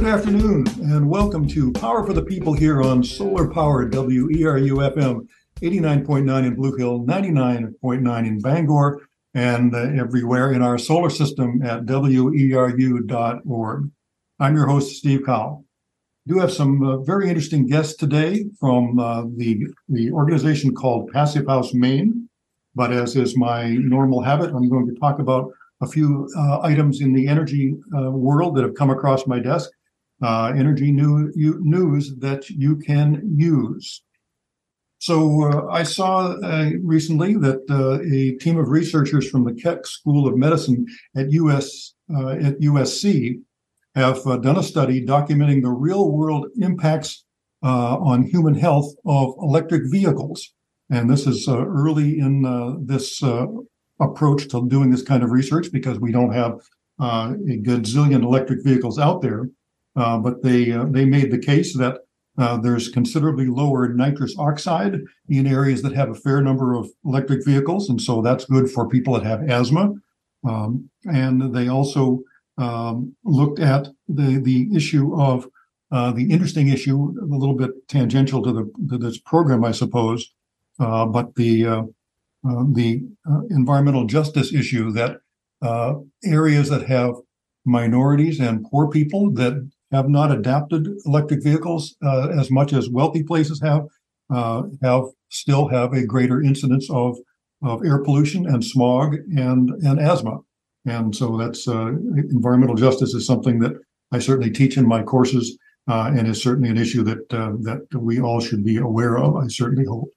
Good afternoon, and welcome to Power for the People here on Solar Power WERU FM 89.9 in Blue Hill, 99.9 in Bangor, and uh, everywhere in our solar system at weru.org. I'm your host, Steve Kahl. do have some uh, very interesting guests today from uh, the, the organization called Passive House Maine. But as is my normal habit, I'm going to talk about a few uh, items in the energy uh, world that have come across my desk, uh, energy new, you, news that you can use. So uh, I saw uh, recently that uh, a team of researchers from the Keck School of Medicine at US at USC have done a study documenting the real world impacts on human health of electric vehicles. And this is early in this approach to doing this kind of research because we don't have uh, a gazillion electric vehicles out there. Uh, but they uh, they made the case that uh, there's considerably lower nitrous oxide in areas that have a fair number of electric vehicles, and so that's good for people that have asthma. Um, and they also um, looked at the the issue of uh, the interesting issue, a little bit tangential to the to this program, I suppose, uh, but the uh, the environmental justice issue that areas that have minorities and poor people that have not adapted electric vehicles uh, as much as wealthy places have uh, have still have a greater incidence of of air pollution and smog and and asthma. And so that's environmental justice is something that I certainly teach in my courses and is certainly an issue that that we all should be aware of I certainly hope.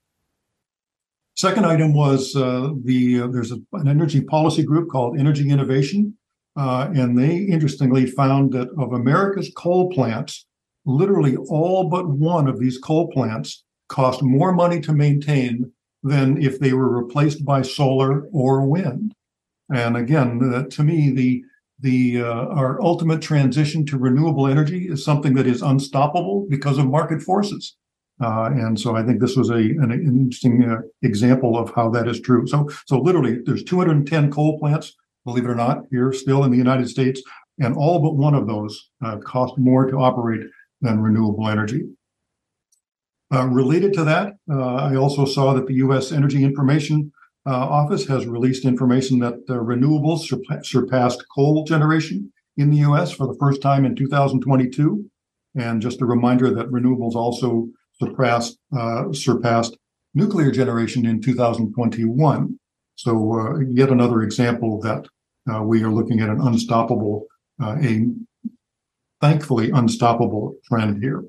Second item was uh, the uh, there's a, an energy policy group called Energy Innovation, uh, and they interestingly found that of America's coal plants, literally all but one of these coal plants cost more money to maintain than if they were replaced by solar or wind. And again, to me, the the uh, our ultimate transition to renewable energy is something that is unstoppable because of market forces. Uh, and so I think this was a an, interesting uh, example of how that is true. So so literally, there's 210 coal plants, believe it or not, here still in the United States, and all but one of those uh, cost more to operate than renewable energy. Uh, related to that, uh, I also saw that the U.S. Energy Information uh, Office has released information that renewables surpa- surpassed coal generation in the U.S. for the first time in 2022. And just a reminder that renewables also surpassed uh, surpassed nuclear generation in 2021. So uh, yet another example that we are looking at an unstoppable, uh, a thankfully unstoppable trend here.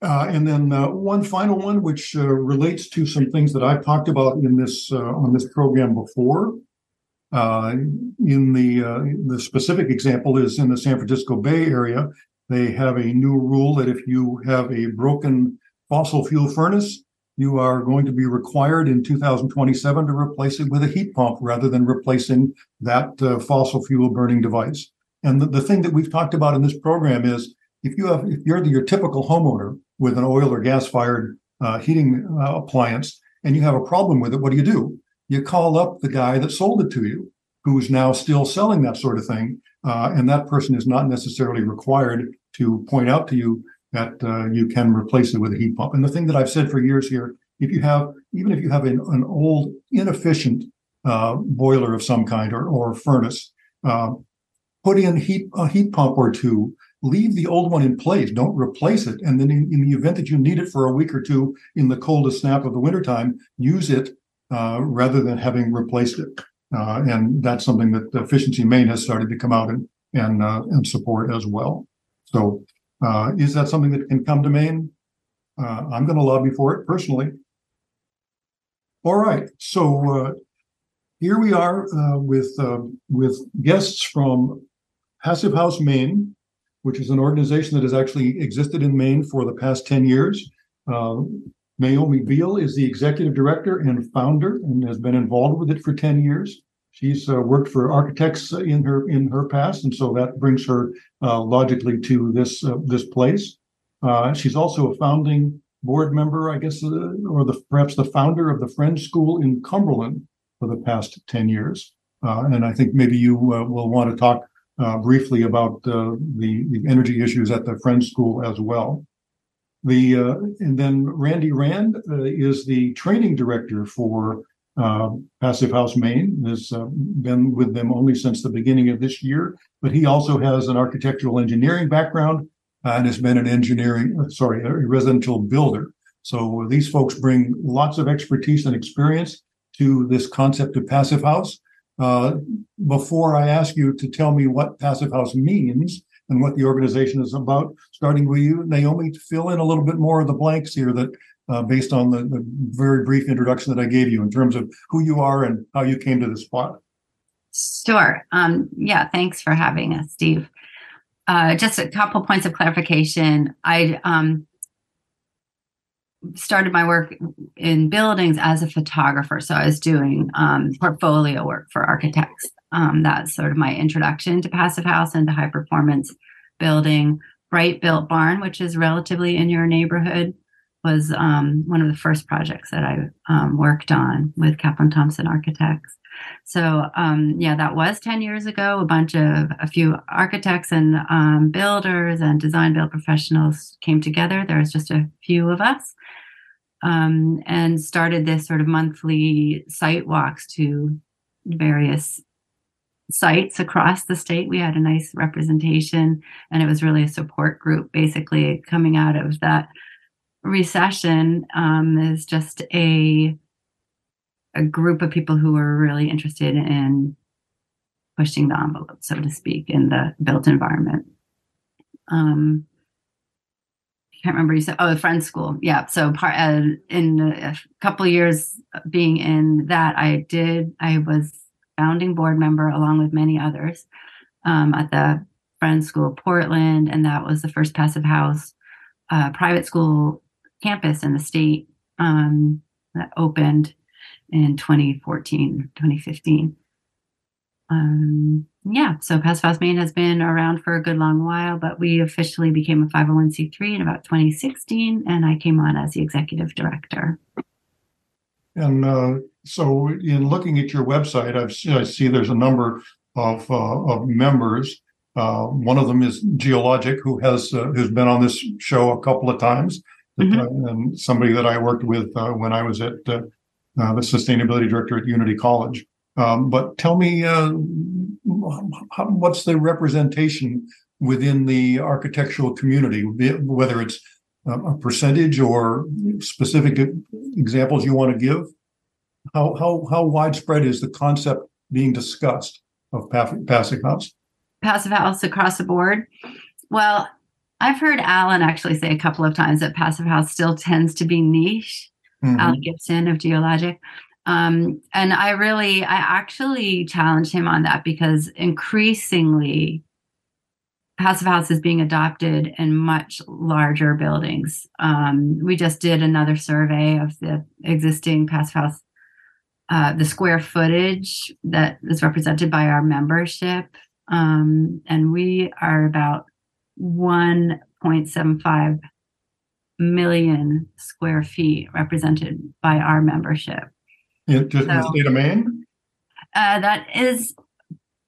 Uh, and then uh, one final one, which relates to some things that I've talked about in this on this program before. in the the specific example is in the San Francisco Bay Area, they have a new rule that if you have a broken fossil fuel furnace, you are going to be required in 2027 to replace it with a heat pump rather than replacing that uh, fossil fuel burning device. And the, the thing that we've talked about in this program is if you have if you're the, your typical homeowner with an oil or gas fired uh, heating uh, appliance and you have a problem with it, what do you do? You call up the guy that sold it to you, who is now still selling that sort of thing, uh, and that person is not necessarily required to point out to you that uh, you can replace it with a heat pump. And the thing that I've said for years here, if you have, even if you have an, an old, inefficient uh, boiler of some kind or, or furnace, uh, put in heat, a heat pump or two, leave the old one in place, don't replace it. And then in, in the event that you need it for a week or two in the coldest snap of the wintertime, use it uh, rather than having replaced it. Uh, and that's something that the Efficiency Maine has started to come out and, and, uh, and support as well. So, uh, is that something that can come to Maine? Uh, I'm going to lobby for it personally. All right, so uh, here we are uh, with uh, with guests from Passive House Maine, which is an organization that has actually existed in Maine for the past ten years. Uh, Naomi Beal is the executive director and founder, and has been involved with it for ten years. She's uh, worked for architects in her in her past, and so that brings her uh, logically to this uh, this place. Uh, she's also a founding board member, I guess, uh, or the perhaps the founder of the Friends School in Cumberland for the past ten years. Uh, and I think maybe you will want to talk briefly about the the energy issues at the Friends School as well. The and then Randy Rand is the training director for uh, Passive House Maine. Has uh, been with them only since the beginning of this year, but he also has an architectural engineering background and has been an engineering, sorry, a residential builder. So these folks bring lots of expertise and experience to this concept of passive house. Uh, before I ask you to tell me what Passive House means and what the organization is about, starting with you, Naomi, to fill in a little bit more of the blanks here that uh, based on the, the, very brief introduction that I gave you in terms of who you are and how you came to this spot. Sure. Um, yeah, thanks for having us, Steve. Uh, just a couple points of clarification. I um, started my work in buildings as a photographer. So I was doing um, portfolio work for architects. Um, that's sort of my introduction to Passive House and to high performance building. Bright Built Barn, which is relatively in your neighborhood, was um, one of the first projects that I um, worked on with Kaplan Thompson Architects. So um, yeah, that was 10 years ago. A bunch of a few architects and um, builders and design build professionals came together. There was just a few of us um, and started this sort of monthly site walks to various sites across the state. We had a nice representation, and it was really a support group basically coming out of that recession um, is just a a group of people who are really interested in pushing the envelope, so to speak, in the built environment. Um, can't remember you said oh the friend school yeah so part uh, in a couple years being in that i did i was founding board member along with many others um, at the friend school portland and that was the first passive house uh, private school campus in the state um, that opened in 2014 2015 um, yeah, so Passive House Maine has been around for a good long while, but we officially became a 501c3 in about 2016, and I came on as the executive director. And uh, so, in looking at your website, I've, i see there's a number of, uh, of members. Uh, one of them is GO Logic, who has uh, who's been on this show a couple of times, mm-hmm. and somebody that I worked with uh, when I was at uh, the sustainability director at Unity College. Um, but tell me, uh, how, what's the representation within the architectural community, whether it's a percentage or specific examples you want to give? How, how, how widespread is the concept being discussed of passive house? Passive house across the board. Well, I've heard Alan actually say a couple of times that passive house still tends to be niche. Mm-hmm. Alan Gibson of GO Logic. Um, and I really, I actually challenged him on that because increasingly, passive house is being adopted in much larger buildings. Um, we just did another survey of the existing passive house, uh, the square footage that is represented by our membership. Um, and we are about 1.75 million square feet represented by our membership. In, just so, in the state of Maine? Uh, that is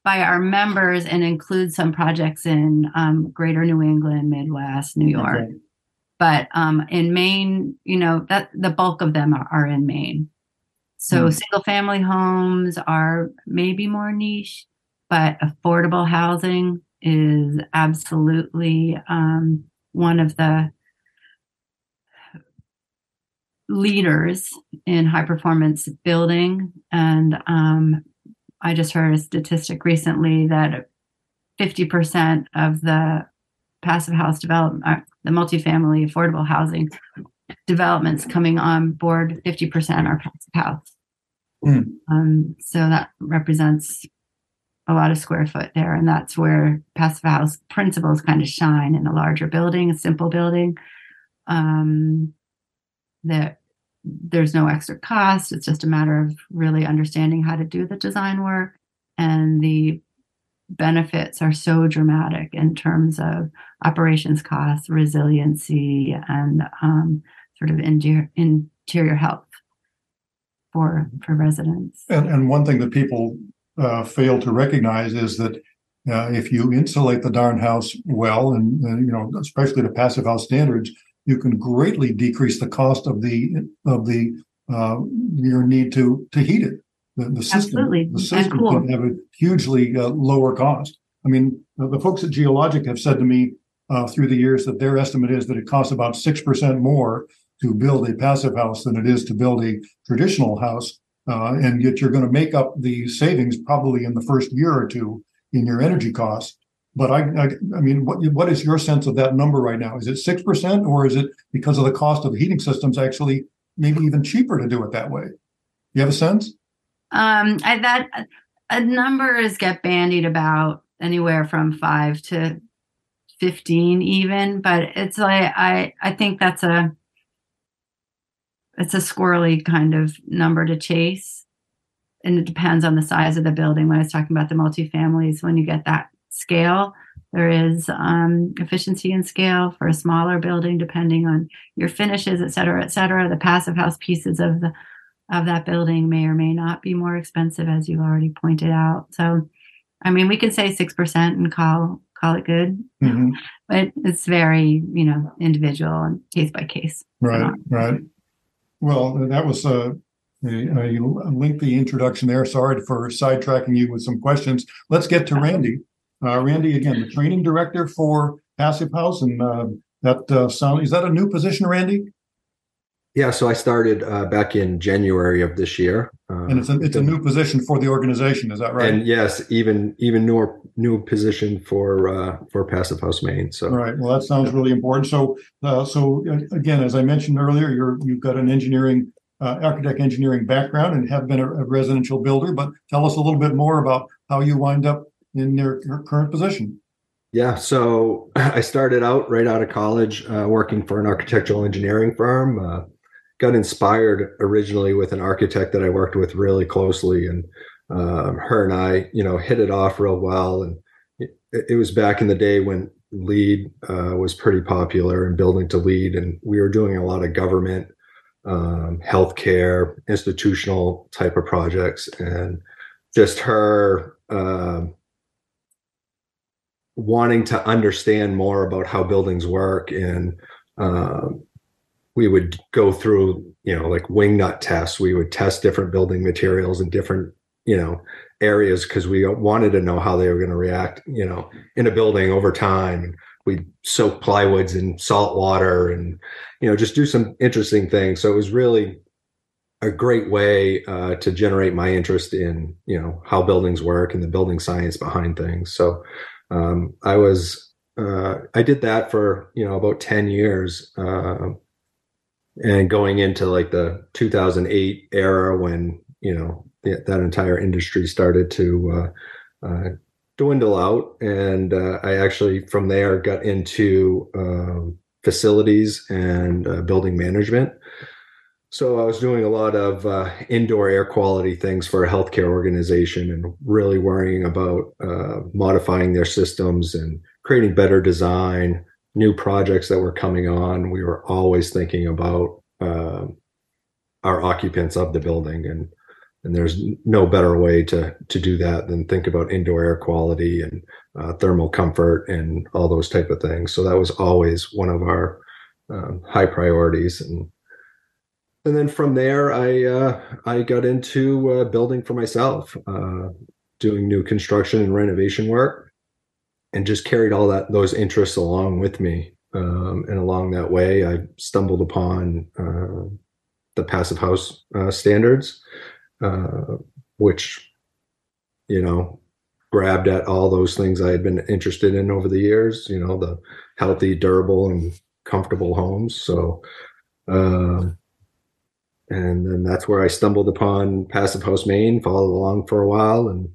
by our members and includes some projects in um, greater New England, Midwest, New York. Okay. But um, in Maine, you know, that the bulk of them are, are in Maine. So mm. single family homes are maybe more niche, but affordable housing is absolutely um, one of the leaders in high performance building. And um, I just heard a statistic recently that 50% of the passive house development, uh, the multifamily affordable housing developments coming on board, 50% are passive house. Mm. Um, so that represents a lot of square foot there. And that's where passive house principles kind of shine in a larger building, a simple building. Um, that there's no extra cost. It's just a matter of really understanding how to do the design work. And the benefits are so dramatic in terms of operations costs, resiliency, and um, sort of interior, interior health for for residents. And, and one thing that people uh, fail to recognize is that uh, if you insulate the darn house well, and, and you know, especially the passive house standards, you can greatly decrease the cost of the of the uh, your need to to heat it. The, the system, Absolutely. the system cool. can have a hugely uh, lower cost. I mean, the, the folks at GO Logic have said to me uh, through the years that their estimate is that it costs about six percent more to build a passive house than it is to build a traditional house, uh, and yet you're going to make up the savings probably in the first year or two in your energy costs. But I, I, I mean, what what is your sense of that number right now? Is it six percent, or is it because of the cost of heating systems actually maybe even cheaper to do it that way? You have a sense? Um, I, that uh, numbers get bandied about anywhere from five to fifteen, even. But it's like I I think that's a it's a squirrely kind of number to chase, and it depends on the size of the building. When I was talking about the multifamilies, when you get that scale, there is um, efficiency in scale for a smaller building, depending on your finishes, et cetera, et cetera. The passive house pieces of the of that building may or may not be more expensive, as you already pointed out. So, I mean, we can say six percent and call call it good, Mhm. but it's very you know individual and case by case. Right, right. Well, that was a, a, a lengthy introduction there. Sorry for sidetracking you with some questions. Let's get to Randy. Uh, Randy, again, the training director for Passive House, and uh, that uh, sound is that a new position, Randy? Yeah, so I started uh, back in January of this year, uh, And it's a it's a new position for the organization. Is that right? and yes, even even newer new position for uh, for Passive House Maine. So All right. Well, that sounds really important. So, uh, so uh, again, as I mentioned earlier, you're you've got an engineering, uh, architect engineering background and have been a, a residential builder. But tell us a little bit more about how you wind up in your, current position. yeah, so I started out right out of college uh, working for an architectural engineering firm. Got inspired originally with an architect that I worked with really closely, and um, her and I, you know, hit it off real well. And it, it was back in the day when LEED uh, was pretty popular and building to LEED, and we were doing a lot of government, um, healthcare, institutional type of projects, and just her. Um, wanting to understand more about how buildings work and um, we would go through you know like wing nut tests. We would test different building materials in different you know areas because we wanted to know how they were going to react you know in a building over time. We soak plywoods in salt water and you know just do some interesting things. So it was really a great way uh, to generate my interest in you know how buildings work and the building science behind things. So um, i was uh, i did that for you know about 10 years uh, and going into like the 2008 era when you know that entire industry started to uh, uh, dwindle out. And uh, i actually from there got into um, facilities and uh, building management. So i was doing a lot of uh, indoor air quality things for a healthcare organization and really worrying about uh, modifying their systems and creating better design new projects that were coming on, we were always thinking about uh, our occupants of the building, and and there's no better way to to do that than think about indoor air quality and uh, thermal comfort and all those type of things. So that was always one of our um, high priorities, and and then from there, I uh, I got into uh, building for myself, uh, doing new construction and renovation work and just carried all that those interests along with me. Um, and along that way, I stumbled upon uh, the passive house uh, standards, uh, which you know grabbed at all those things I had been interested in over the years. You know, the healthy, durable, and comfortable homes. So. Um, and then that's where I stumbled upon Passive House Maine, followed along for a while, and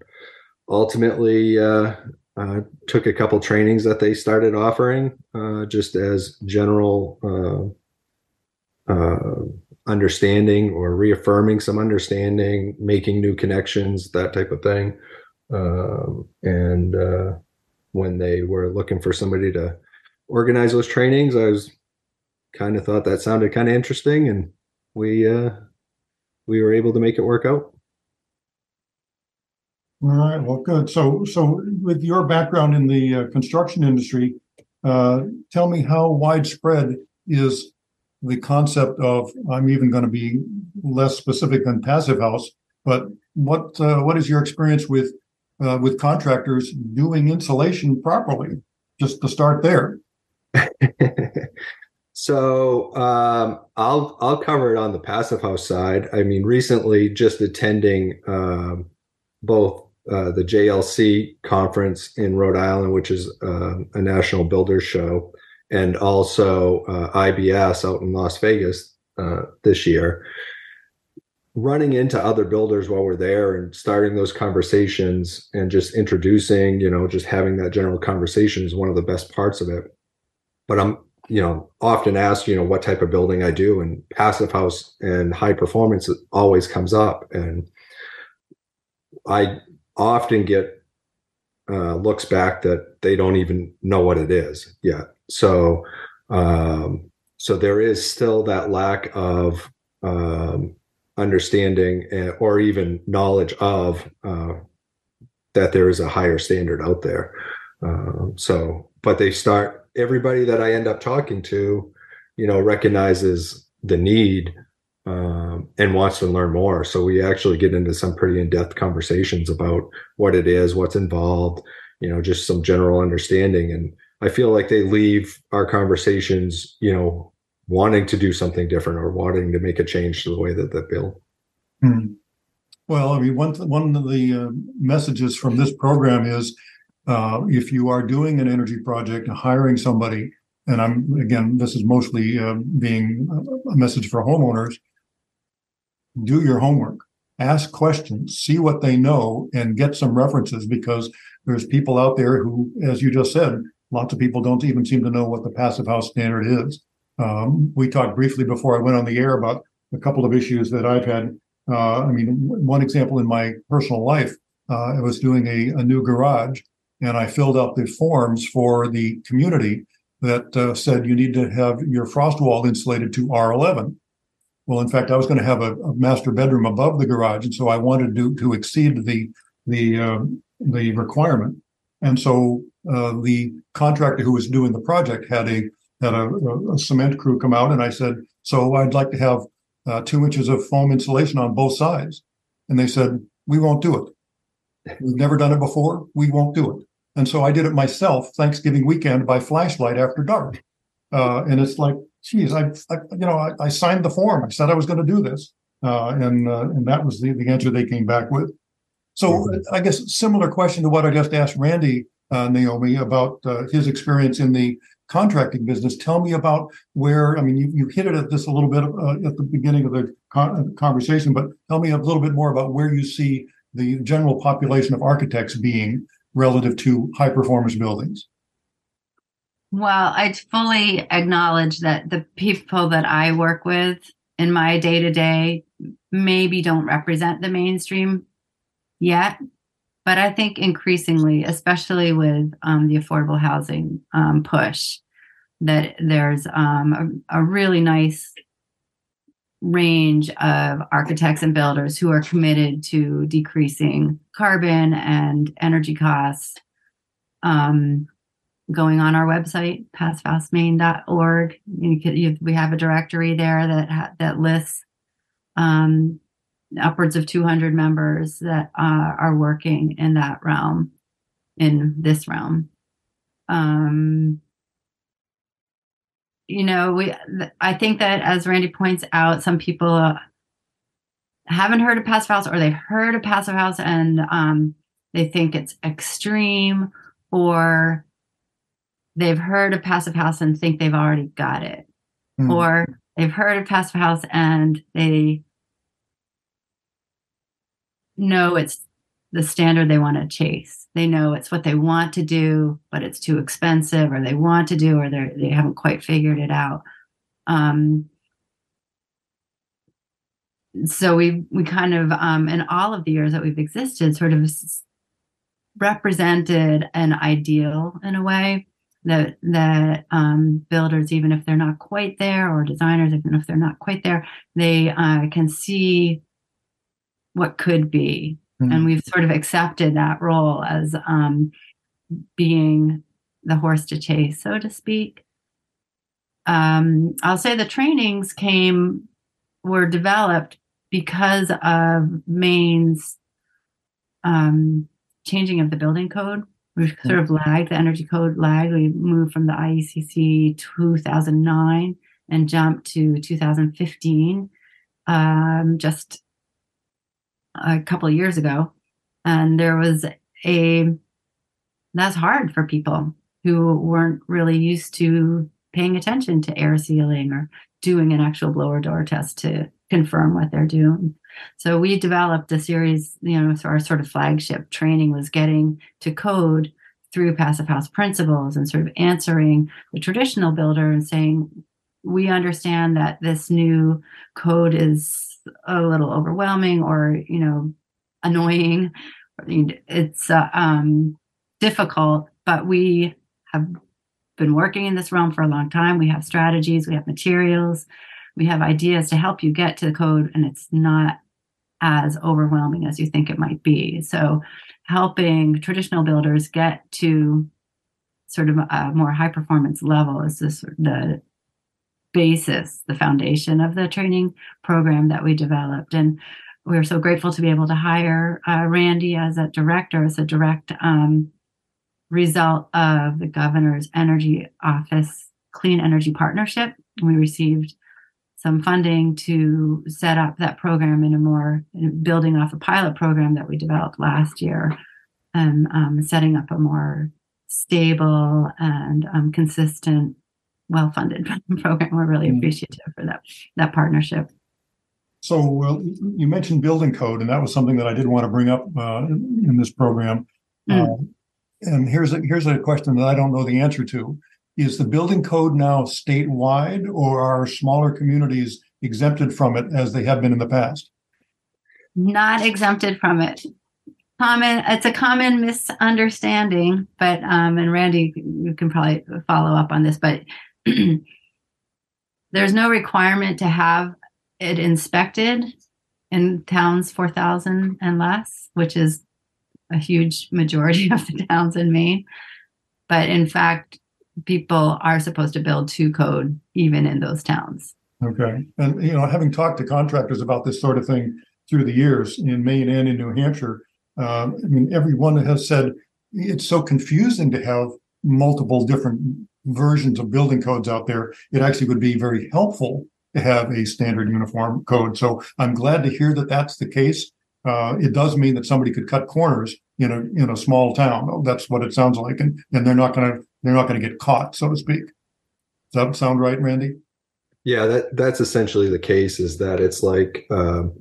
ultimately uh, took a couple trainings that they started offering uh, just as general uh, uh, understanding or reaffirming some understanding, making new connections, that type of thing. Um, and uh, when they were looking for somebody to organize those trainings, I was kind of thought that sounded kind of interesting, and we we were able to make it work out. All right, well, good. So, so with your background in the uh, construction industry, uh, tell me how widespread is the concept of, I'm even going to be less specific than passive house, but what, uh, what is your experience with, uh, with contractors doing insulation properly? Just to start there. so um, I'll I'll cover it on the passive house side. I mean, recently just attending um, both uh, the JLC conference in Rhode Island, which is uh, a national builders show, and also uh, IBS out in Las Vegas uh, this year. Running into other builders while we're there and starting those conversations and just introducing, you know, just having that general conversation is one of the best parts of it. But I'm, you know, often asked, you know, what type of building I do, and passive house and high performance always comes up. And I often get uh, looks back that they don't even know what it is yet. So, um, so there is still that lack of um, understanding or even knowledge of uh, that there is a higher standard out there. Um, so, but they start everybody that I end up talking to, you know, recognizes the need um, and wants to learn more. So we actually get into some pretty in-depth conversations about what it is, what's involved, you know, just some general understanding. And I feel like they leave our conversations, you know, wanting to do something different or wanting to make a change to the way that they build. Hmm. Well, I mean, one one of the uh, messages from this program is uh, if you are doing an energy project and hiring somebody, and I'm again, this is mostly uh, being a message for homeowners do your homework, ask questions, see what they know, and get some references because there's people out there who, as you just said, lots of people don't even seem to know what the passive house standard is. Um, we talked briefly before I went on the air about a couple of issues that I've had. Uh, I mean, one example in my personal life, uh, I was doing a, a, new garage and I filled out the forms for the community that uh, said you need to have your frost wall insulated to R11. Well, in fact, I was going to have a, a, master bedroom above the garage, and so I wanted to to exceed the the uh, the requirement. And so uh, the contractor who was doing the project had a had a, a, cement crew come out, and I said, "So I'd like to have uh, two inches of foam insulation on both sides." And they said, "We won't do it. We've never done it before. We won't do it." And so I did it myself Thanksgiving weekend by flashlight after dark. Uh, and it's like geez, I, I you know, I, I, signed the form. I said I was going to do this, uh, and uh, and that was the, the answer they came back with. So mm-hmm. I guess similar question to what I just asked Randy uh, Naomi about uh, his experience in the contracting business. Tell me about where. I mean, you, you hit it at this a little bit uh, at the beginning of the con- conversation, but tell me a little bit more about where you see the general population of architects being relative to high performance buildings. Well, I fully acknowledge that the people that I work with in my day to day maybe don't represent the mainstream yet. But I think increasingly, especially with um, the affordable housing um, push, that there's um, a, a really nice range of architects and builders who are committed to decreasing carbon and energy costs. Um, going on our website, passivehousemaineorg You could, you, we have a directory there that ha, that lists um, upwards of 200 members that uh, are working in that realm, in this realm. Um, you know, we. I think that as Randy points out, some people uh, haven't heard of passive house, or they've heard of passive house and um, they think it's extreme, or they've heard of passive house and think they've already got it. Mm. or they've heard of passive house and they know it's the standard they want to chase. They know it's what they want to do but it's too expensive or they want to do or they they haven't quite figured it out. Um, so we we kind of um, in all of the years that we've existed sort of represented an ideal in a way that that um, builders, even if they're not quite there, or designers, even if they're not quite there, they uh, can see what could be Mhm. and we've sort of accepted that role as um, being the horse to chase, so to speak. Um, I'll say the trainings came were developed because of Maine's um, changing of the building code. We sort of lagged, the energy code lagged. We moved from the IECC 2009 and jumped to 2015 um, just a couple of years ago. And there was a, that's hard for people who weren't really used to paying attention to air sealing or doing an actual blower door test to confirm what they're doing. So we developed a series, you know, so our sort of flagship training was getting to code through passive house principles and sort of answering the traditional builder and saying, we understand that this new code is a little overwhelming or, you know, annoying. It's uh, um, difficult, but we have been working in this realm for a long time. We have strategies, we have materials, we have ideas to help you get to the code, and it's not as overwhelming as you think it might be. So, helping traditional builders get to sort of a more high performance level is this the basis, the foundation of the training program that we developed. And we're so grateful to be able to hire uh, Randy as a director, as a direct um, result of the governor's energy office clean energy partnership. We received some funding to set up that program in a more building off a pilot program that we developed last year and um, setting up a more stable and um, consistent well-funded program we're really Mm. appreciative for that that partnership So well, you mentioned building code, and that was something that I did want to bring up uh, in, in this program. Mm. Uh, and here's a, here's a question that I don't know the answer to: Is the building code now statewide, or are smaller communities exempted from it as they have been in the past? not exempted from it common it's a common misunderstanding but um and randy you can probably follow up on this but there's no requirement to have it inspected in towns 4000 and less which is a huge majority of the towns in maine but in fact people are supposed to build to code even in those towns Okay, and you know, having talked to contractors about this sort of thing through the years in Maine and in New Hampshire, um, I mean, everyone has said it's so confusing to have multiple different versions of building codes out there. It actually would be very helpful to have a standard uniform code. So I'm glad to hear that that's the case. Uh, it does mean that somebody could cut corners in a in a small town. That's what it sounds like, and and they're not going to they're not going to get caught, so to speak. Does that sound right, Randy? Yeah, that that's essentially the case. Is that it's like, um,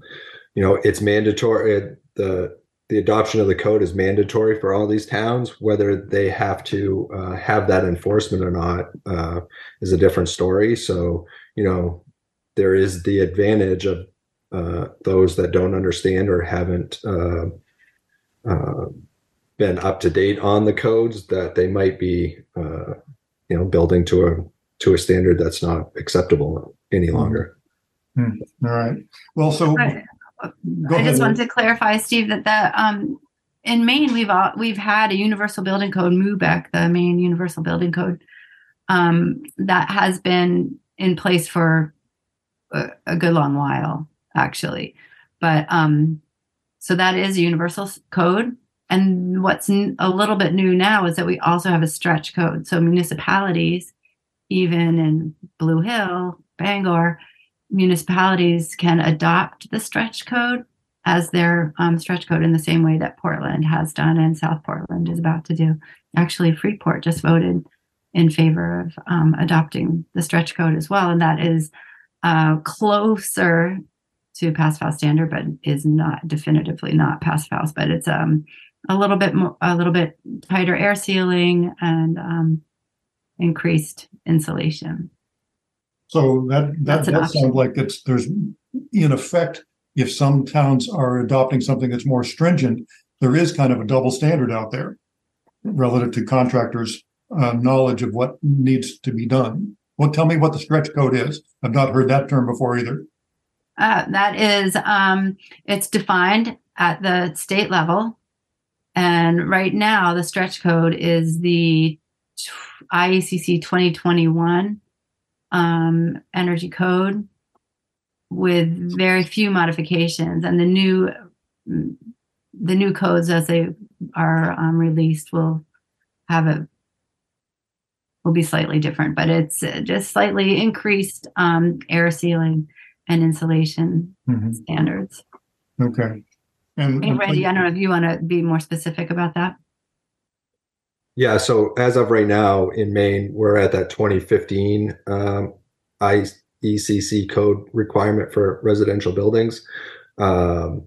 you know, it's mandatory. It, the the adoption of the code is mandatory for all these towns. Whether they have to uh, have that enforcement or not uh, is a different story. So, you know, there is the advantage of uh, those that don't understand or haven't uh, uh, been up to date on the codes that they might be, uh, you know, building to a to a standard that's not acceptable any longer. All right. Well, so Right. go I ahead. just wanted to clarify, Steve, that the um, in Maine we've all, we've had a universal building code, MUBEC, the Maine Universal Building Code, um, that has been in place for a, a good long while, actually. But um, so that is a universal code. And what's a little bit new now is that we also have a stretch code. So municipalities, even in Blue Hill, Bangor, municipalities can adopt the stretch code as their um, stretch code in the same way that Portland has done and South Portland is about to do. Actually, Freeport just voted in favor of um, adopting the stretch code as well, and that is uh, closer to pass fail standard, but is not definitively not pass house. But it's um, a little bit more, a little bit tighter air sealing and um, increased insulation. So that that, That's an that option. sounds like it's there's in effect, if some towns are adopting something that's more stringent, there is kind of a double standard out there relative to contractors' uh, knowledge of what needs to be done. Well, tell me what the stretch code is. I've not heard that term before either. Uh, that is, um, it's defined at the state level. And right now, the stretch code is the IECC 2021 um, energy code with very few modifications. And the new the new codes as they are um, released will have a will be slightly different, but it's just slightly increased um, air sealing and insulation Mhm. standards. Okay. And Hey, Randy, I don't know if you want to be more specific about that. Yeah, so as of right now in Maine, we're at that 2015 um, IECC code requirement for residential buildings. Um,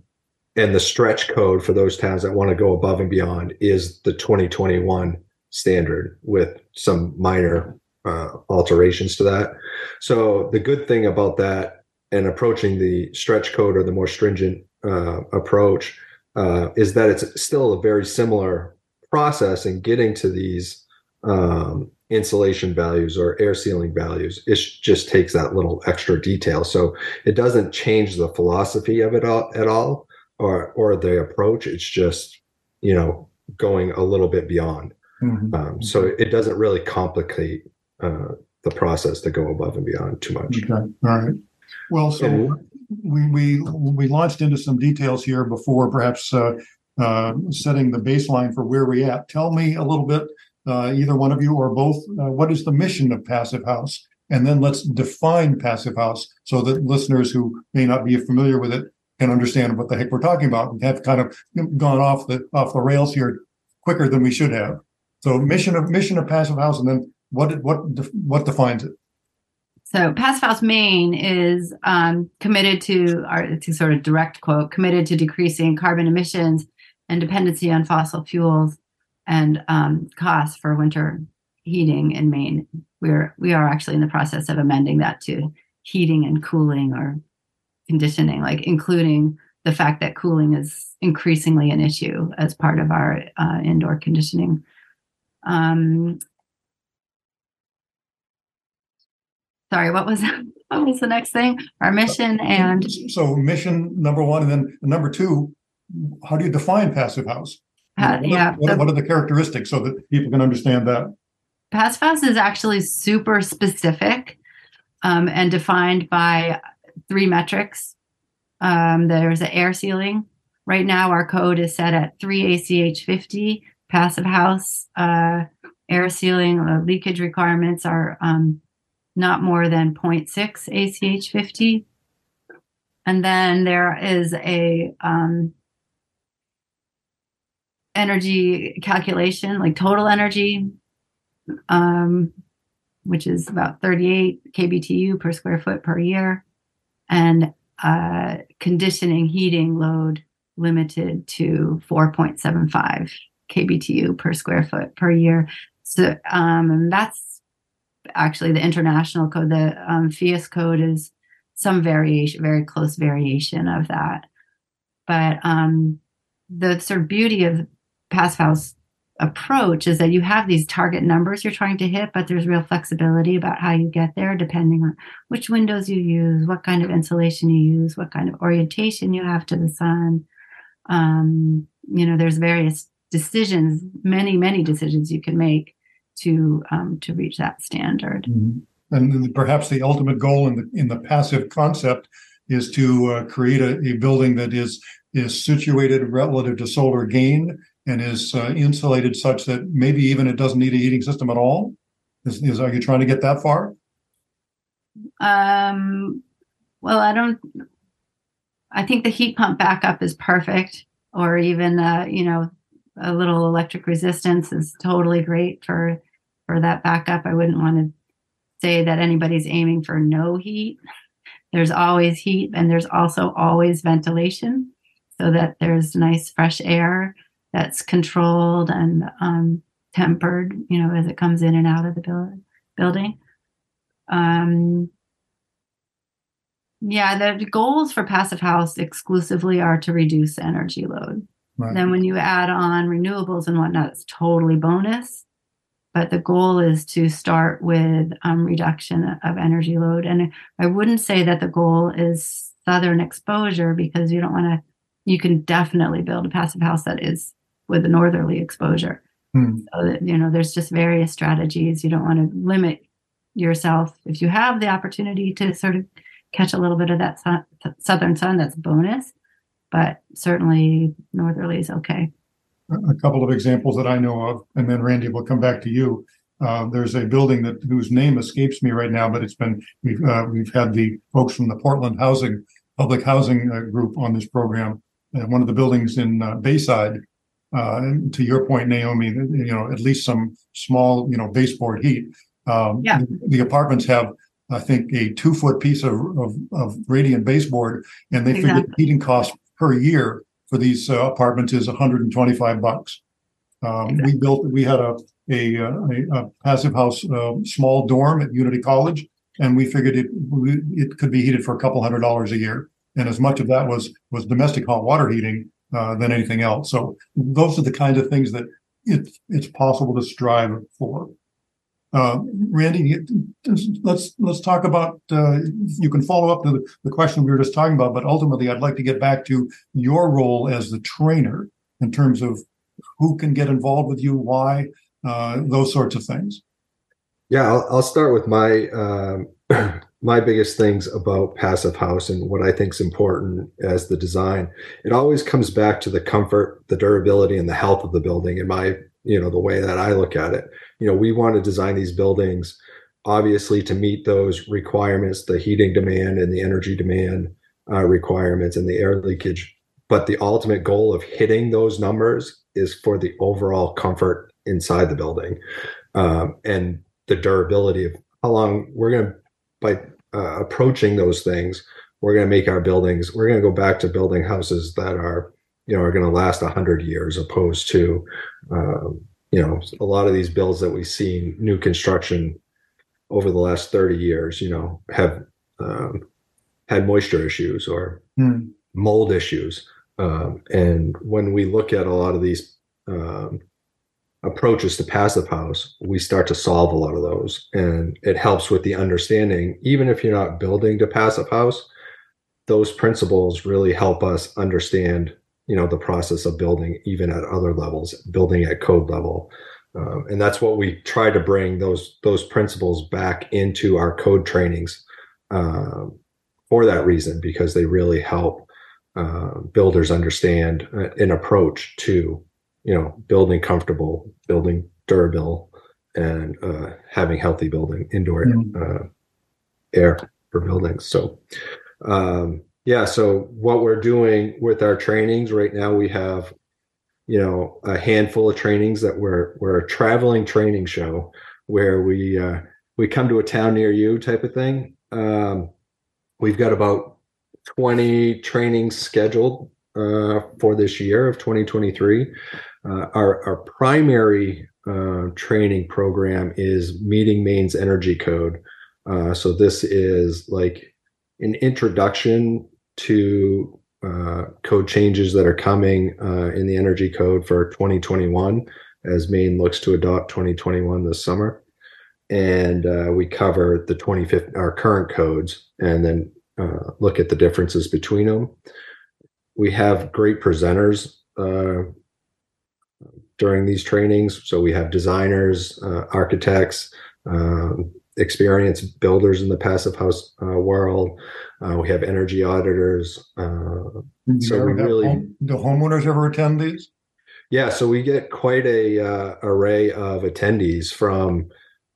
and the stretch code for those towns that want to go above and beyond is the 2021 standard with some minor uh, alterations to that. So the good thing about that and approaching the stretch code or the more stringent uh, approach uh, is that it's still a very similar process in getting to these um, insulation values or air sealing values. It just takes that little extra detail. So it doesn't change the philosophy of it all, at all or, or the approach. It's just, you know, going a little bit beyond. Mhm. Um, so it doesn't really complicate uh, the process to go above and beyond too much. Okay, all right. Well, so And- we, we, we launched into some details here before perhaps, uh, uh, setting the baseline for where we at. Tell me a little bit, uh, either one of you or both, uh, what is the mission of Passive House? And then let's define Passive House so that listeners who may not be familiar with it can understand what the heck we're talking about. We have kind of gone off the, off the rails here quicker than we should have. So mission of, mission of Passive House and then what, what, what defines it? So Passive House Maine is um, committed to, our, to sort of direct quote, committed to decreasing carbon emissions and dependency on fossil fuels and um, costs for winter heating in Maine. We're we are actually in the process of amending that to heating and cooling or conditioning, like including the fact that cooling is increasingly an issue as part of our uh, indoor conditioning. Um, sorry, what was what was the next thing? Our mission and So mission number one, and then number two, how do you define passive house? uh, What yeah, What, the what are the characteristics so that people can understand that? passive house is actually super specific um, and defined by three metrics. Um, there's an air sealing. Right now, our code is set at three ACH 50. Passive house uh, air sealing uh, leakage requirements are um, not more than 0.6 ACH 50. And then there is a um, energy calculation, like total energy, um, which is about 38 kBTU per square foot per year, and uh, conditioning heating load limited to 4.75 kBTU per square foot per year. So um, that's actually the international code. The um, PHIUS code is some variation, very close variation of that. But um, the sort of beauty of Passive House approach is that you have these target numbers you're trying to hit, but there's real flexibility about how you get there depending on which windows you use, what kind of insulation you use, what kind of orientation you have to the sun. Um, you know, there's various decisions, many, many decisions you can make to um, to reach that standard. And then perhaps the ultimate goal in the in the passive concept is to uh, create a, a building that is is situated relative to solar gain and is uh, insulated such that maybe even it doesn't need a heating system at all. Is, is are you trying to get that far? Um, well, I don't. I think the heat pump backup is perfect, or even uh, you know, a little electric resistance is totally great for for that backup. I wouldn't want to say that anybody's aiming for no heat. There's always heat, and there's also always ventilation, so that there's nice fresh air that's controlled and um, tempered. You know, as it comes in and out of the build, building. Um, yeah, the goals for Passive House exclusively are to reduce energy load. Right. Then when you add on renewables and whatnot, it's totally bonus. But the goal is to start with um, reduction of energy load. And I wouldn't say that the goal is southern exposure because you don't want to you can definitely build a passive house that is with a northerly exposure. Hmm. So that, you know, there's just various strategies. You don't want to limit yourself if you have the opportunity to sort of catch a little bit of that sun, southern sun. That's a bonus, but certainly northerly is okay. A couple of examples that I know of, and then Randy will come back to you. Uh, there's a building that whose name escapes me right now, but it's been we've uh, we've had the folks from the Portland Housing Public Housing uh, Group on this program. And one of the buildings in uh, Bayside, uh, and to your point, Naomi, you know, at least some small, you know, baseboard heat. Um, Yeah. the, the apartments have, I think, a two foot piece of, of, of radiant baseboard, and they figure the heating cost per year for these uh, apartments is 125 bucks. Um, we built, we had a, a, uh, a, a passive house, uh, small dorm at Unity College, and we figured it, it could be heated for a couple hundred dollars a year. And as much of that was, was domestic hot water heating, uh, than anything else. So those are the kinds of things that it's, it's possible to strive for. Uh, Randy, let's, let's talk about, uh, you can follow up to the, the question we were just talking about, but ultimately I'd like to get back to your role as the trainer in terms of who can get involved with you, why, uh, those sorts of things. Yeah, I'll, I'll start with my um, my biggest things about passive house and what I think is important as the design. It always comes back to the comfort, the durability, and the health of the building. In my you know the way that I look at it, you know, we want to design these buildings obviously to meet those requirements, the heating demand and the energy demand uh, requirements and the air leakage. But the ultimate goal of hitting those numbers is for the overall comfort inside the building. Um, and the durability of how long we're going to by uh, approaching those things we're going to make our buildings we're going to go back to building houses that are you know are going to last 100 years opposed to um, you know a lot of these builds that we see new construction over the last 30 years you know have um, had moisture issues or Hmm. mold issues um, and when we look at a lot of these um, approaches to passive house, we start to solve a lot of those. And it helps with the understanding, even if you're not building to passive house, those principles really help us understand, you know, the process of building even at other levels, building at code level. Um, and that's what we try to bring those those principles back into our code trainings um, for that reason, because they really help uh, builders understand uh, an approach to you know building comfortable building durable and uh, having healthy building indoor Mhm. uh, air for buildings so um, yeah so what we're doing with our trainings right now we have you know a handful of trainings that we're we're a traveling training show where we uh, we come to a town near you type of thing um, we've got about 20 trainings scheduled uh, for this year of 2023 uh, our, our primary uh, training program is meeting Maine's energy code. Uh, so this is like an introduction to uh, code changes that are coming uh, in the energy code for 2021 as Maine looks to adopt 2021 this summer. And uh, we cover the 25th, our current codes, and then uh, look at the differences between them. We have great presenters uh, during these trainings. So we have designers, uh, architects, um, experienced builders in the passive house uh, world. Uh, we have energy auditors. Uh, So we really- home- Do homeowners ever attend these? yeah, so we get quite a uh, array of attendees from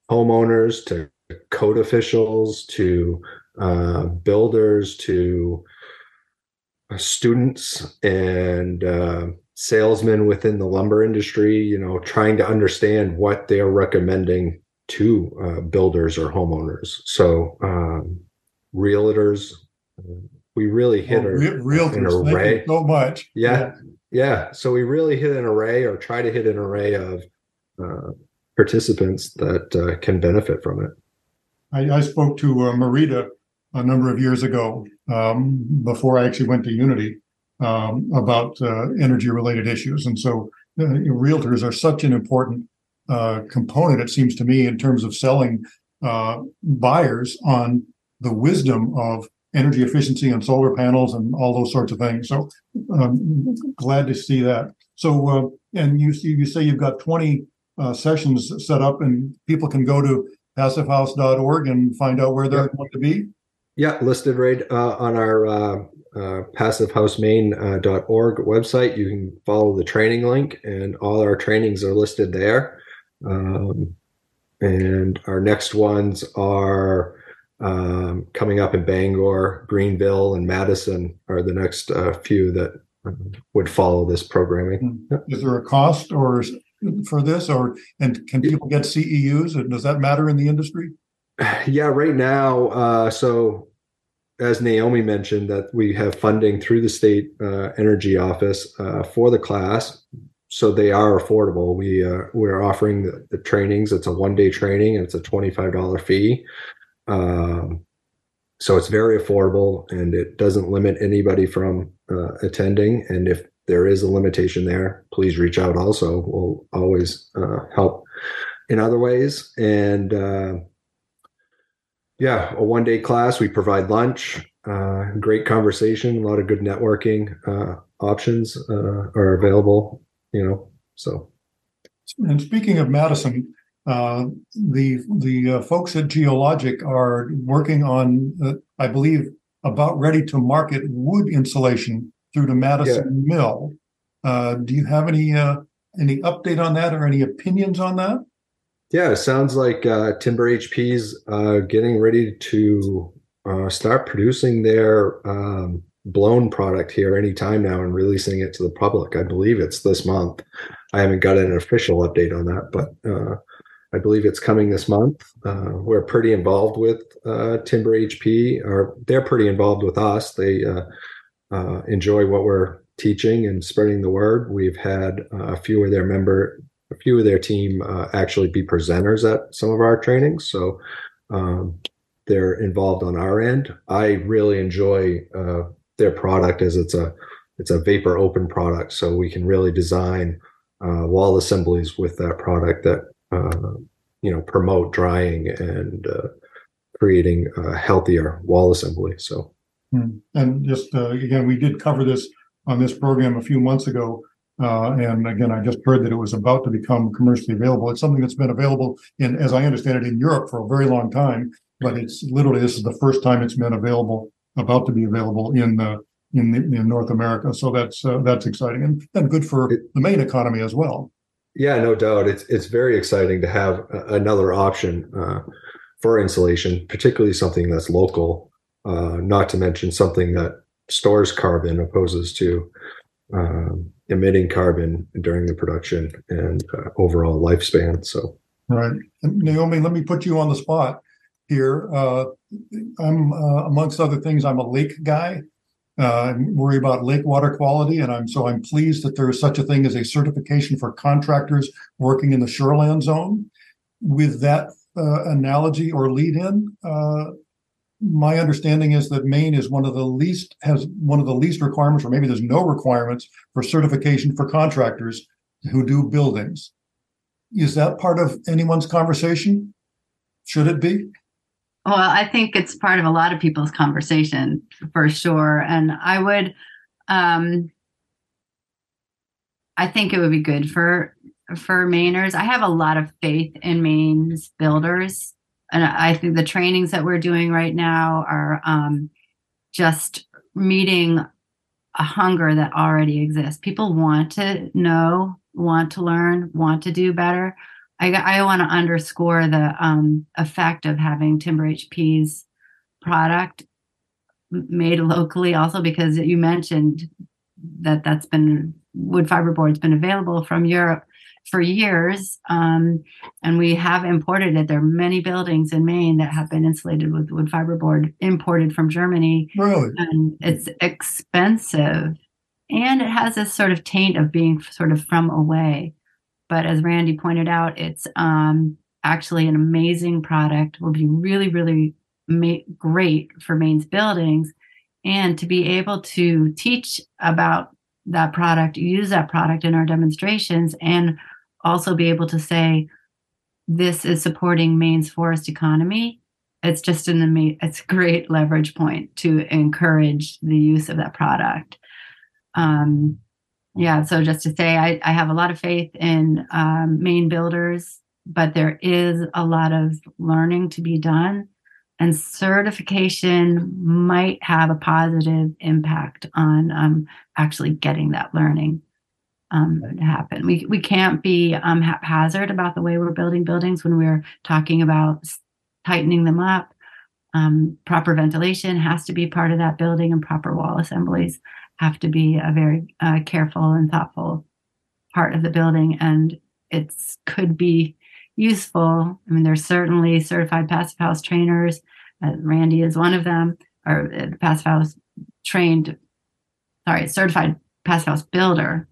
homeowners to code officials to uh, builders to uh, students and uh, salesmen within the lumber industry. You know, trying to understand what they are recommending to uh, builders or homeowners. So um, realtors, we really hit Oh, a, re- an Realtors, array. so much. Yeah. Yeah, so we really hit an array or try to hit an array of uh, participants that uh, can benefit from it. I, I spoke to uh, Marita a number of years ago, um, before I actually went to Unity, um, about uh, energy related issues. And so uh, realtors are such an important uh, component, it seems to me, in terms of selling uh, buyers on the wisdom of energy efficiency and solar panels and all those sorts of things. So um, glad to see that. So, uh, and you you say you've got 20 uh, sessions set up, and people can go to passivehouse.org and find out where they're Yep. going to be. Yeah, listed right uh, on our uh, uh, passivehousemaine.org website. You can follow the training link, and all our trainings are listed there. Um, and our next ones are um, coming up in Bangor, Greenville, and Madison are the next uh, few that um, would follow this programming. Is there a cost or for this, or and can people get CEUs? And does that matter in the industry? Yeah, right now, uh, so as Naomi mentioned, that we have funding through the state uh, energy office uh, for the class, so they are affordable. We uh, we're offering the, the trainings. It's a one day training, and it's a twenty five dollar fee. Um, so it's very affordable, and it doesn't limit anybody from uh, attending. And if there is a limitation there, please reach out. Also, we'll always uh, help in other ways. And uh, yeah, a one day class. We provide lunch, uh, great conversation, a lot of good networking uh, options are available. You know, so And speaking of Madison, uh, the the uh, folks at GO Logic are working on, uh, I believe, about ready to market wood insulation through the Madison Mill. Uh, do you have any uh, any update on that or any opinions on that? yeah, it sounds like uh, Timber HP's uh, getting ready to uh, start producing their um, blown product here anytime now and releasing it to the public. I believe it's this month. I haven't got an official update on that, but uh, I believe it's coming this month. Uh, we're pretty involved with uh, Timber HP, or they're pretty involved with us. They uh, uh, enjoy what we're teaching and spreading the word. We've had uh, a few of their member, a few of their team actually be presenters at some of our trainings. So um, they're involved on our end. I really enjoy their product as it's a it's a vapor open product, so we can really design uh, wall assemblies with that product that uh, you know promote drying and uh, creating a healthier wall assembly. So Hmm. And just uh, again, we did cover this on this program a few months ago. Uh, and again, I just heard that it was about to become commercially available. It's something that's been available in, as I understand it, in Europe for a very long time. But it's literally this is the first time it's been available, about to be available in the in the, in North America. So that's uh, that's exciting and, and good for the Maine economy as well. Yeah, no doubt. It's it's very exciting to have another option uh, for insulation, particularly something that's local. Uh, not to mention something that stores carbon opposes to um, emitting carbon during the production and uh, overall lifespan. So Right. And Naomi, let me put you on the spot here. Uh, I'm, uh, amongst other things, I'm a lake guy. Uh, I worry about lake water quality, and I'm so I'm pleased that there is such a thing as a certification for contractors working in the shoreland zone. With that uh, analogy or lead in, uh, my understanding is that Maine is one of the least has one of the least requirements, or maybe there's no requirements for certification for contractors who do buildings. Is that part of anyone's conversation? Should it be? Well, I think it's part of a lot of people's conversation for sure. And I would, um, I think it would be good for for Mainers. I have a lot of faith in Maine's builders, and I think the trainings that we're doing right now are um, just meeting a hunger that already exists. People want to know, want to learn, want to do better. I, I want to underscore the um, effect of having Timber HP's product made locally, also because you mentioned that that's been wood fiber board's been available from Europe for years, um, and we have imported it. There are many buildings in Maine that have been insulated with wood fiberboard imported from Germany, Really? and it's expensive, and it has this sort of taint of being sort of from away but as Randy pointed out, it's um, actually an amazing product. Will be really, really ma- great for Maine's buildings, and to be able to teach about that product, use that product in our demonstrations, and also be able to say this is supporting Maine's forest economy it's just an amazing, it's great leverage point to encourage the use of that product. Um, yeah, so just to say, I, I have a lot of faith in um, Maine builders, but there is a lot of learning to be done, and certification might have a positive impact on um, actually getting that learning um, to happen. We we can't be um, haphazard about the way we're building buildings when we're talking about tightening them up. Um, proper ventilation has to be part of that building, and proper wall assemblies have to be a very uh, careful and thoughtful part of the building. And it could be useful. I mean, there's certainly certified passive house trainers. Uh, Randy is one of them, or uh, passive house trained, sorry, certified passive house builder.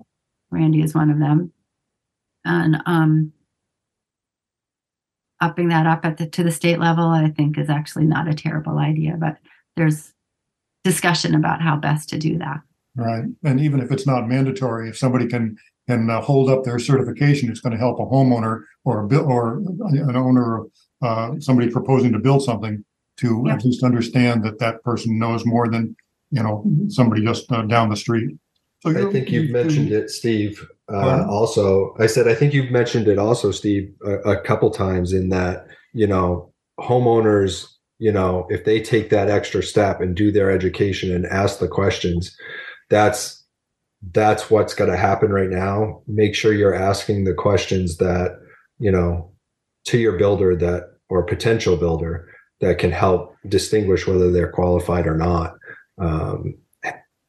Randy is one of them. And um, upping that up at the to the state level, I think, is actually not a terrible idea. But there's discussion about how best to do that. Right, and even if it's not mandatory, if somebody can can uh, hold up their certification, it's going to help a homeowner or a bill or an owner, uh, somebody proposing to build something, to at least understand that that person knows more than you know somebody just uh, down the street. So I think you've mentioned it, Steve. Uh, also, I said I think you've mentioned it also, Steve, a, a couple times in that you know homeowners, you know, if they take that extra step and do their education and ask the questions, that's that's what's going to happen right now. Make sure you're asking the questions that you know to your builder that or potential builder that can help distinguish whether they're qualified or not. Um,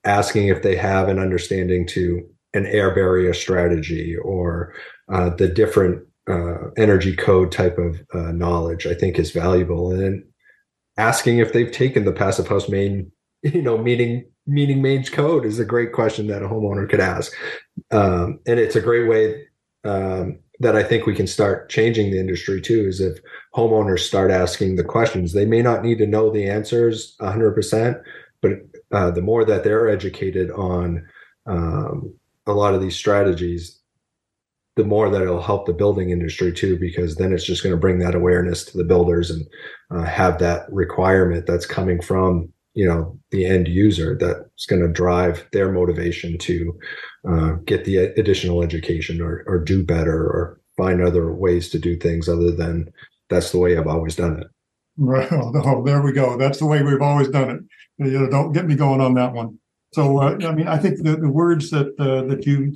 asking if they have an understanding to an air barrier strategy or uh, the different uh, energy code type of uh, knowledge, I think is valuable. And asking if they've taken the passive house Maine you know, meaning meaning Maine's code is a great question that a homeowner could ask. Um, and it's a great way um, that I think we can start changing the industry too, is if homeowners start asking the questions. They may not need to know the answers 100%, but uh, the more that they're educated on um, a lot of these strategies, the more that it'll help the building industry too, because then it's just going to bring that awareness to the builders and uh, have that requirement that's coming from you know the end user that's going to drive their motivation to uh, get the additional education or, or do better or find other ways to do things other than that's the way I've always done it. Right. Oh, there we go. That's the way we've always done it. You know, don't get me going on that one. So, uh, I mean, I think the, the words that uh, that you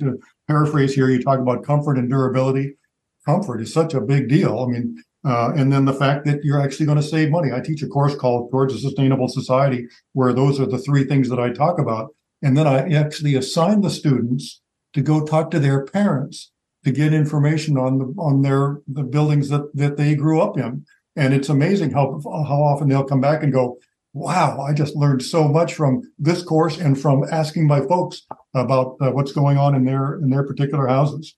paraphrase here, you talk about comfort and durability. Comfort is such a big deal. I mean, uh, and then the fact that you're actually going to save money. I teach a course called Towards a Sustainable Society, where those are the three things that I talk about. And then I actually assign the students to go talk to their parents to get information on the on their the buildings that that they grew up in. And it's amazing how how often they'll come back and go, wow, I just learned so much from this course and from asking my folks about uh, what's going on in their in their particular houses.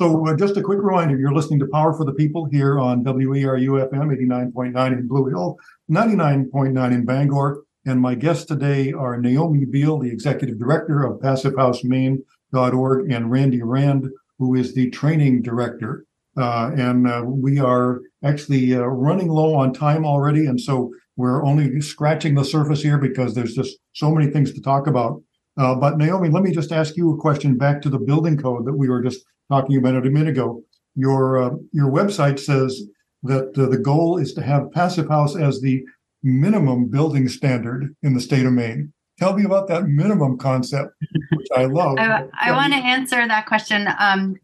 So uh, just a quick reminder, you're listening to Power for the People here on WERU FM 89.9 in Blue Hill, 99.9 in Bangor. And my guests today are Naomi Beal, the executive director of PassiveHouseMaine.org, and Randy Rand, who is the training director. Uh, and uh, we are actually uh, running low on time already. And so we're only scratching the surface here because there's just so many things to talk about. Uh, but Naomi, let me just ask you a question back to the building code that we were just talking about a minute ago. Your uh, your website says that uh, the goal is to have passive house as the minimum building standard in the state of Maine. Tell me about that minimum concept, which I love. I, I want to answer that question. Um,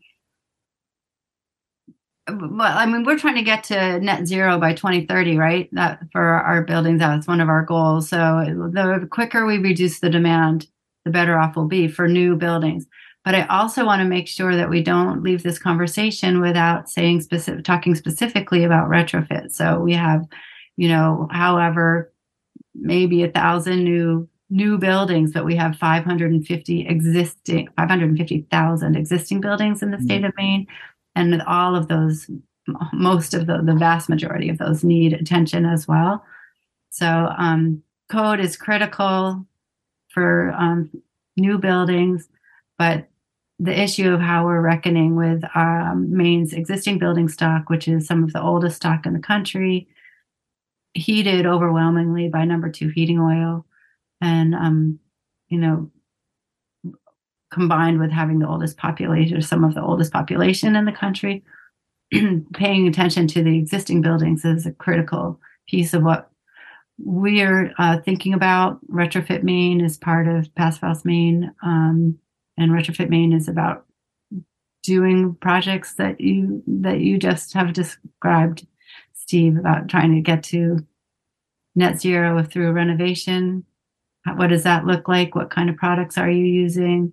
well, I mean, we're trying to get to net zero by 2030, right? That for our buildings, that's one of our goals. So the quicker we reduce the demand, the better off we'll be for new buildings. But I also want to make sure that we don't leave this conversation without saying specific, talking specifically about retrofit. So we have, you know, however, maybe a thousand new new buildings, but we have 550 existing, 550,000 existing buildings in the state mm-hmm. of Maine and all of those most of the the vast majority of those need attention as well so um, code is critical for um, new buildings but the issue of how we're reckoning with um, Maine's existing building stock, which is some of the oldest stock in the country, heated overwhelmingly by number two heating oil, and um, you know, combined with having the oldest population, some of the oldest population in the country, paying attention to the existing buildings is a critical piece of what we're uh, thinking about. Retrofit Maine as part of Passive House Maine, um, and Retrofit Maine is about doing projects that you that you just have described, Steve, about trying to get to net zero through renovation. What does that look like? What kind of products are you using?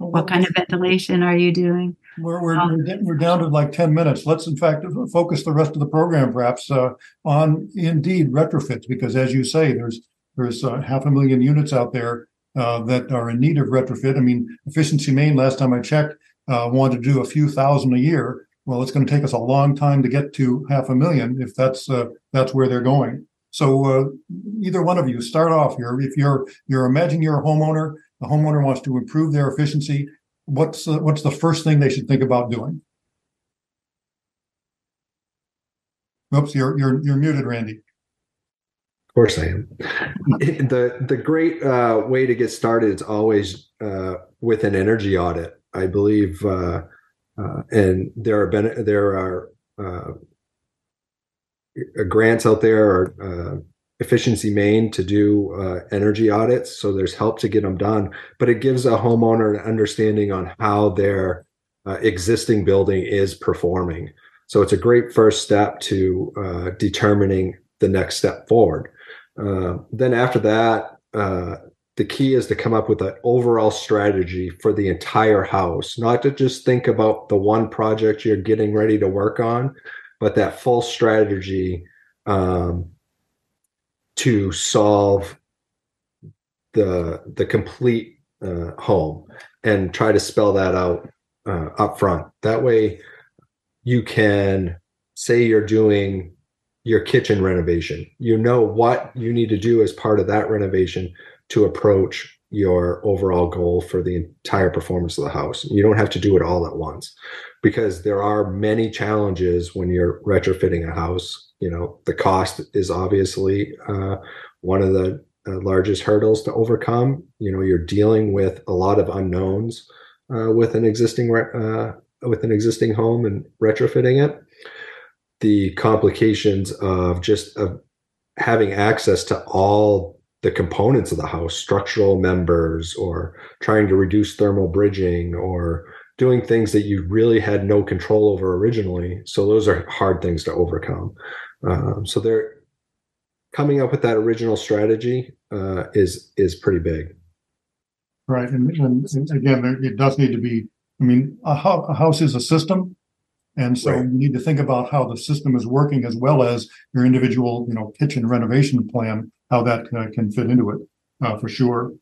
What kind of ventilation are you doing? We're, we're, we're, we're down to like 10 minutes. Let's, in fact, focus the rest of the program perhaps uh, on indeed retrofits, because as you say, there's there's uh, half a million units out there uh, that are in need of retrofit. I mean, Efficiency Maine, last time I checked, uh, wanted to do a few thousand a year. Well, it's going to take us a long time to get to half a million if that's uh, that's where they're going. So uh, either one of you start off here. If you're you're imagine you're a homeowner, the homeowner wants to improve their efficiency. What's uh, what's the first thing they should think about doing? Oops, you're you're you're muted, Randy. Of course I am. the the great uh, way to get started is always uh, with an energy audit. I believe, uh, uh and there are there are uh, grants out there or uh, efficiency maine to do uh, energy audits so there's help to get them done but it gives a homeowner an understanding on how their uh, existing building is performing. So it's a great first step to uh, determining the next step forward. Uh, then after that uh, the key is to come up with an overall strategy for the entire house not to just think about the one project you're getting ready to work on but that full strategy um, to solve the the complete uh, home and try to spell that out uh, up front. That way, you can say you're doing your kitchen renovation. You know what you need to do as part of that renovation to approach your overall goal for the entire performance of the house. You don't have to do it all at once because there are many challenges when you're retrofitting a house. You know, the cost is obviously uh, one of the uh, largest hurdles to overcome. You know, you're dealing with a lot of unknowns uh, with an existing uh, with an existing home and retrofitting it. The complications of just having access to all the components of the house, structural members, or trying to reduce thermal bridging, or doing things that you really had no control over originally. So those are hard things to overcome. Um, so they're coming up with that original strategy uh, is is pretty big. Right, and, and again, it does need to be. I mean, a, ho- a house is a system, and so right. you need to think about how the system is working as well as your individual, you know, kitchen renovation plan, how that uh, can fit into it, uh, for sure.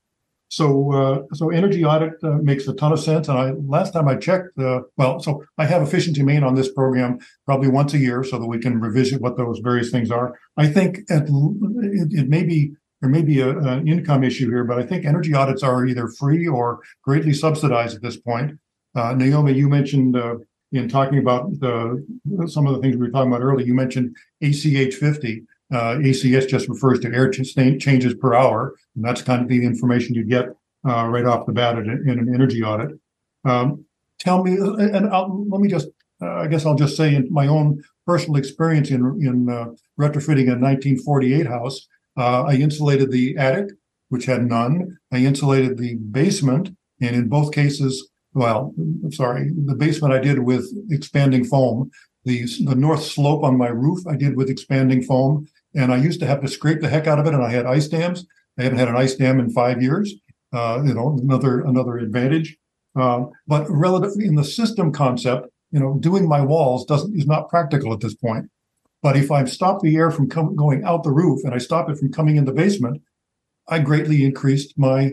So, uh, so energy audit uh, makes a ton of sense. And I last time I checked, uh, well, so I have efficiency maine on this program probably once a year so that we can revisit what those various things are. I think at, it, it may be there may be a, an income issue here, but I think energy audits are either free or greatly subsidized at this point. Uh, Naomi, you mentioned uh, in talking about the, some of the things we were talking about earlier, you mentioned ACH 50. Uh, ACH just refers to air ch- changes per hour, and that's kind of the information you get uh, right off the bat in, in an energy audit. Um, tell me, uh, and I'll, let me just, uh, I guess I'll just say in my own personal experience in in uh, retrofitting a 1948 house, uh, I insulated the attic, which had none. I insulated the basement, and in both cases, well, sorry, the basement I did with expanding foam. The, the north slope on my roof I did with expanding foam, and I used to have to scrape the heck out of it. And I had ice dams. I haven't had an ice dam in five years. Uh, you know, another another advantage. Uh, but relatively in the system concept, you know, doing my walls doesn't is not practical at this point. But if I stop the air from com- going out the roof and I stop it from coming in the basement, I greatly increased my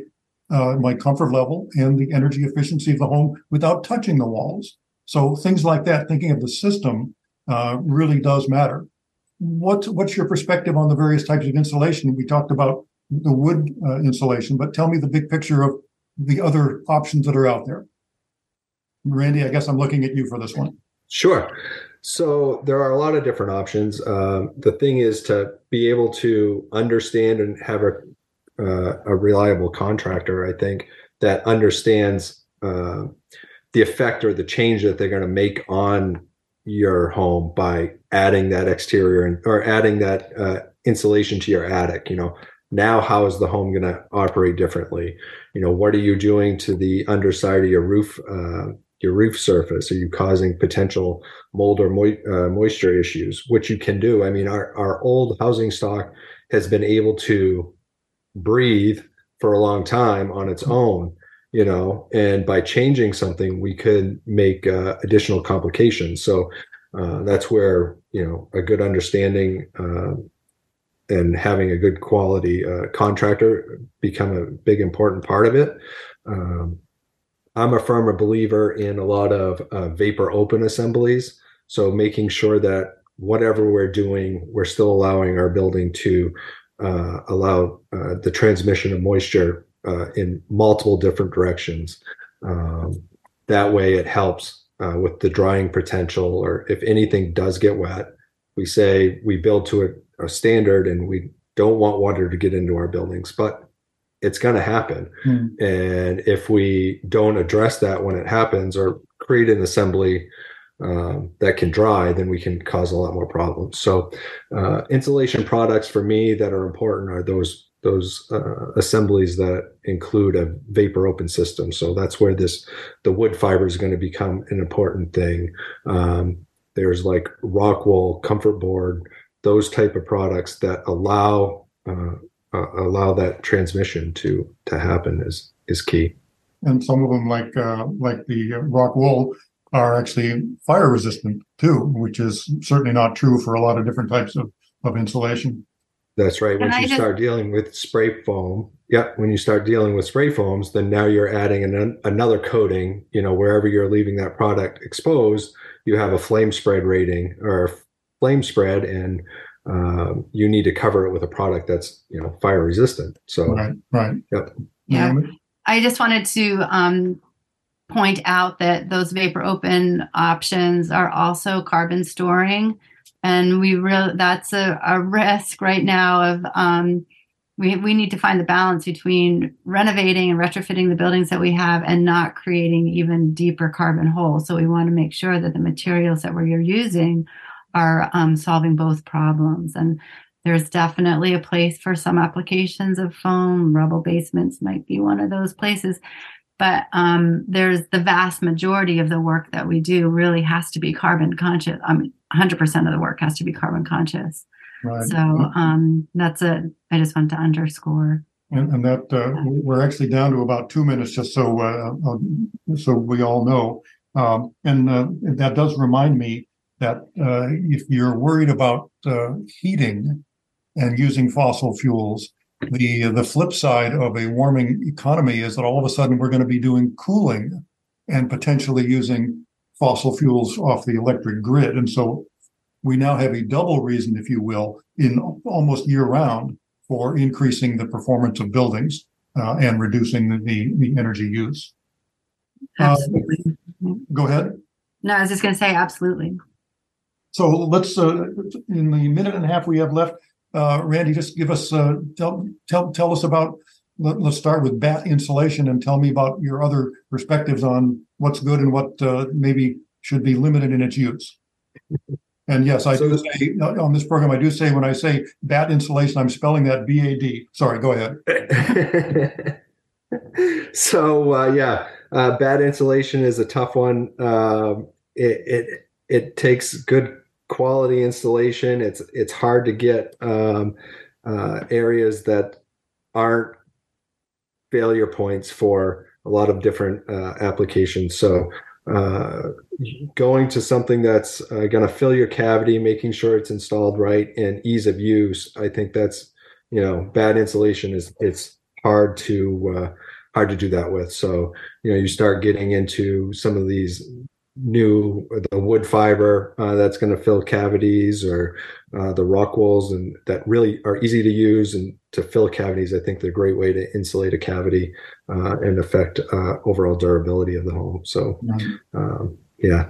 uh, my comfort level and the energy efficiency of the home without touching the walls. So things like that, thinking of the system, uh, really does matter what what's your perspective on the various types of insulation? We talked about the wood uh, insulation, but tell me the big picture of the other options that are out there. Randy, I guess I'm looking at you for this one. Sure. So there are a lot of different options. Um, the thing is to be able to understand and have a uh, a reliable contractor. I think that understands uh, the effect or the change that they're going to make on your home by adding that exterior and or adding that uh, insulation to your attic. You know, now how is the home going to operate differently? You know, what are you doing to the underside of your roof? Uh, your roof surface? Are you causing potential mold or mo- uh, moisture issues? Which you can do. I mean, our, our old housing stock has been able to breathe for a long time on its own, you know, and by changing something, we could make uh, additional complications. So uh, that's where, you know, a good understanding uh, and having a good quality uh, contractor become a big important part of it. Um, I'm a firm believer in a lot of uh, vapor open assemblies. So making sure that whatever we're doing, we're still allowing our building to uh, allow the transmission of moisture uh, in multiple different directions. Um, that way, it helps uh, with the drying potential, or if anything does get wet, we say we build to a, a standard and we don't want water to get into our buildings, but it's going to happen. Hmm. And if we don't address that when it happens or create an assembly um, that can dry, then we can cause a lot more problems. So, uh, insulation products for me that are important are those those uh, assemblies that include a vapor open system. So that's where this the wood fiber is going to become an important thing. Um, there's like Rockwool, Comfort Board, those type of products that allow uh, uh, allow that transmission to to happen is is key. And some of them, like uh, like the Rockwool, are actually fire resistant too, which is certainly not true for a lot of different types of of insulation. That's right. Once you just... start dealing with spray foam, yeah, when you start dealing with spray foams, then now you're adding an, another coating. You know, wherever you're leaving that product exposed, you have a flame spread rating or flame spread, and um, you need to cover it with a product that's you know fire resistant. So right, right, yep. Yeah, I just wanted to um, point out that those vapor open options are also carbon storing, and we really that's a, a risk right now of um, we we need to find the balance between renovating and retrofitting the buildings that we have and not creating even deeper carbon holes. So we want to make sure that the materials that we're using are um, solving both problems. And there's definitely a place for some applications of foam. Rubble basements might be one of those places. But um, there's the vast majority of the work that we do really has to be carbon conscious. I mean, 100% of the work has to be carbon conscious. Right. So um, that's a, I just want to underscore. And, and that uh, we're actually down to about two minutes, just so uh, uh so we all know. Um, and uh, that does remind me that uh, if you're worried about uh, heating and using fossil fuels, the the flip side of a warming economy is that all of a sudden we're going to be doing cooling and potentially using fossil fuels off the electric grid, and so we now have a double reason, if you will, in almost year round for increasing the performance of buildings uh, and reducing the, the, the energy use. Absolutely. go ahead. No, I was just going to say absolutely. So let's, uh, in the minute and a half we have left, uh, Randy, just give us, uh, tell, tell, tell us about, let, us start with batt insulation and tell me about your other perspectives on what's good and what uh, maybe should be limited in its use. And yes, I so, do say on this program, I do say when I say batt insulation, I'm spelling that B A D. Sorry, go ahead. so uh, yeah, uh, batt insulation is a tough one. Uh, it, it it takes good quality installation. It's it's hard to get um, uh, areas that aren't failure points for a lot of different uh, applications. So uh, going to something that's uh, going to fill your cavity, making sure it's installed right, and ease of use. I think that's you know bad insulation is it's hard to uh, hard to do that with. So you know you start getting into some of these new the wood fiber uh, that's going to fill cavities or uh, the walls and that really are easy to use and to fill cavities i think they're a great way to insulate a cavity uh, and affect uh, overall durability of the home so um, yeah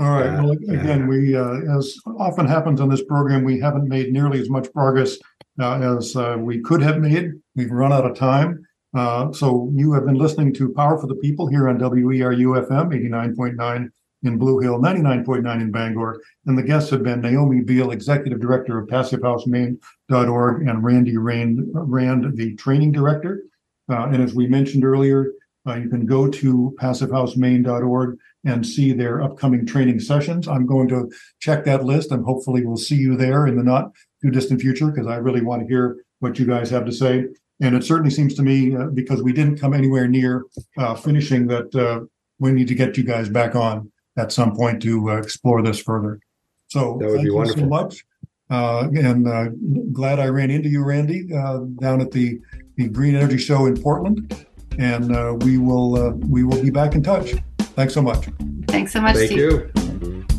All right. Yeah, Well, yeah. again, we, uh, as often happens on this program, we haven't made nearly as much progress uh, as uh, we could have made. We've run out of time. Uh, so you have been listening to Power for the People here on E WERU FM 89.9 in Blue Hill, 99.9 in Bangor. And the guests have been Naomi Beal, Executive Director of PassiveHouseMaine.org, and Randy Rand, Rand, the Training Director. Uh, and as we mentioned earlier, uh, you can go to PassiveHouseMaine.org and see their upcoming training sessions. I'm going to check that list and hopefully we'll see you there in the not too distant future because I really want to hear what you guys have to say. And it certainly seems to me, uh, because we didn't come anywhere near uh, finishing, that uh, we need to get you guys back on at some point to uh, explore this further. So That would thank be you wonderful. so much. Uh, and uh, glad I ran into you, Randy, uh, down at the, the Green Energy Show in Portland. And uh, we will uh, we will be back in touch. Thanks so much. Thanks so much, Thank Steve. you.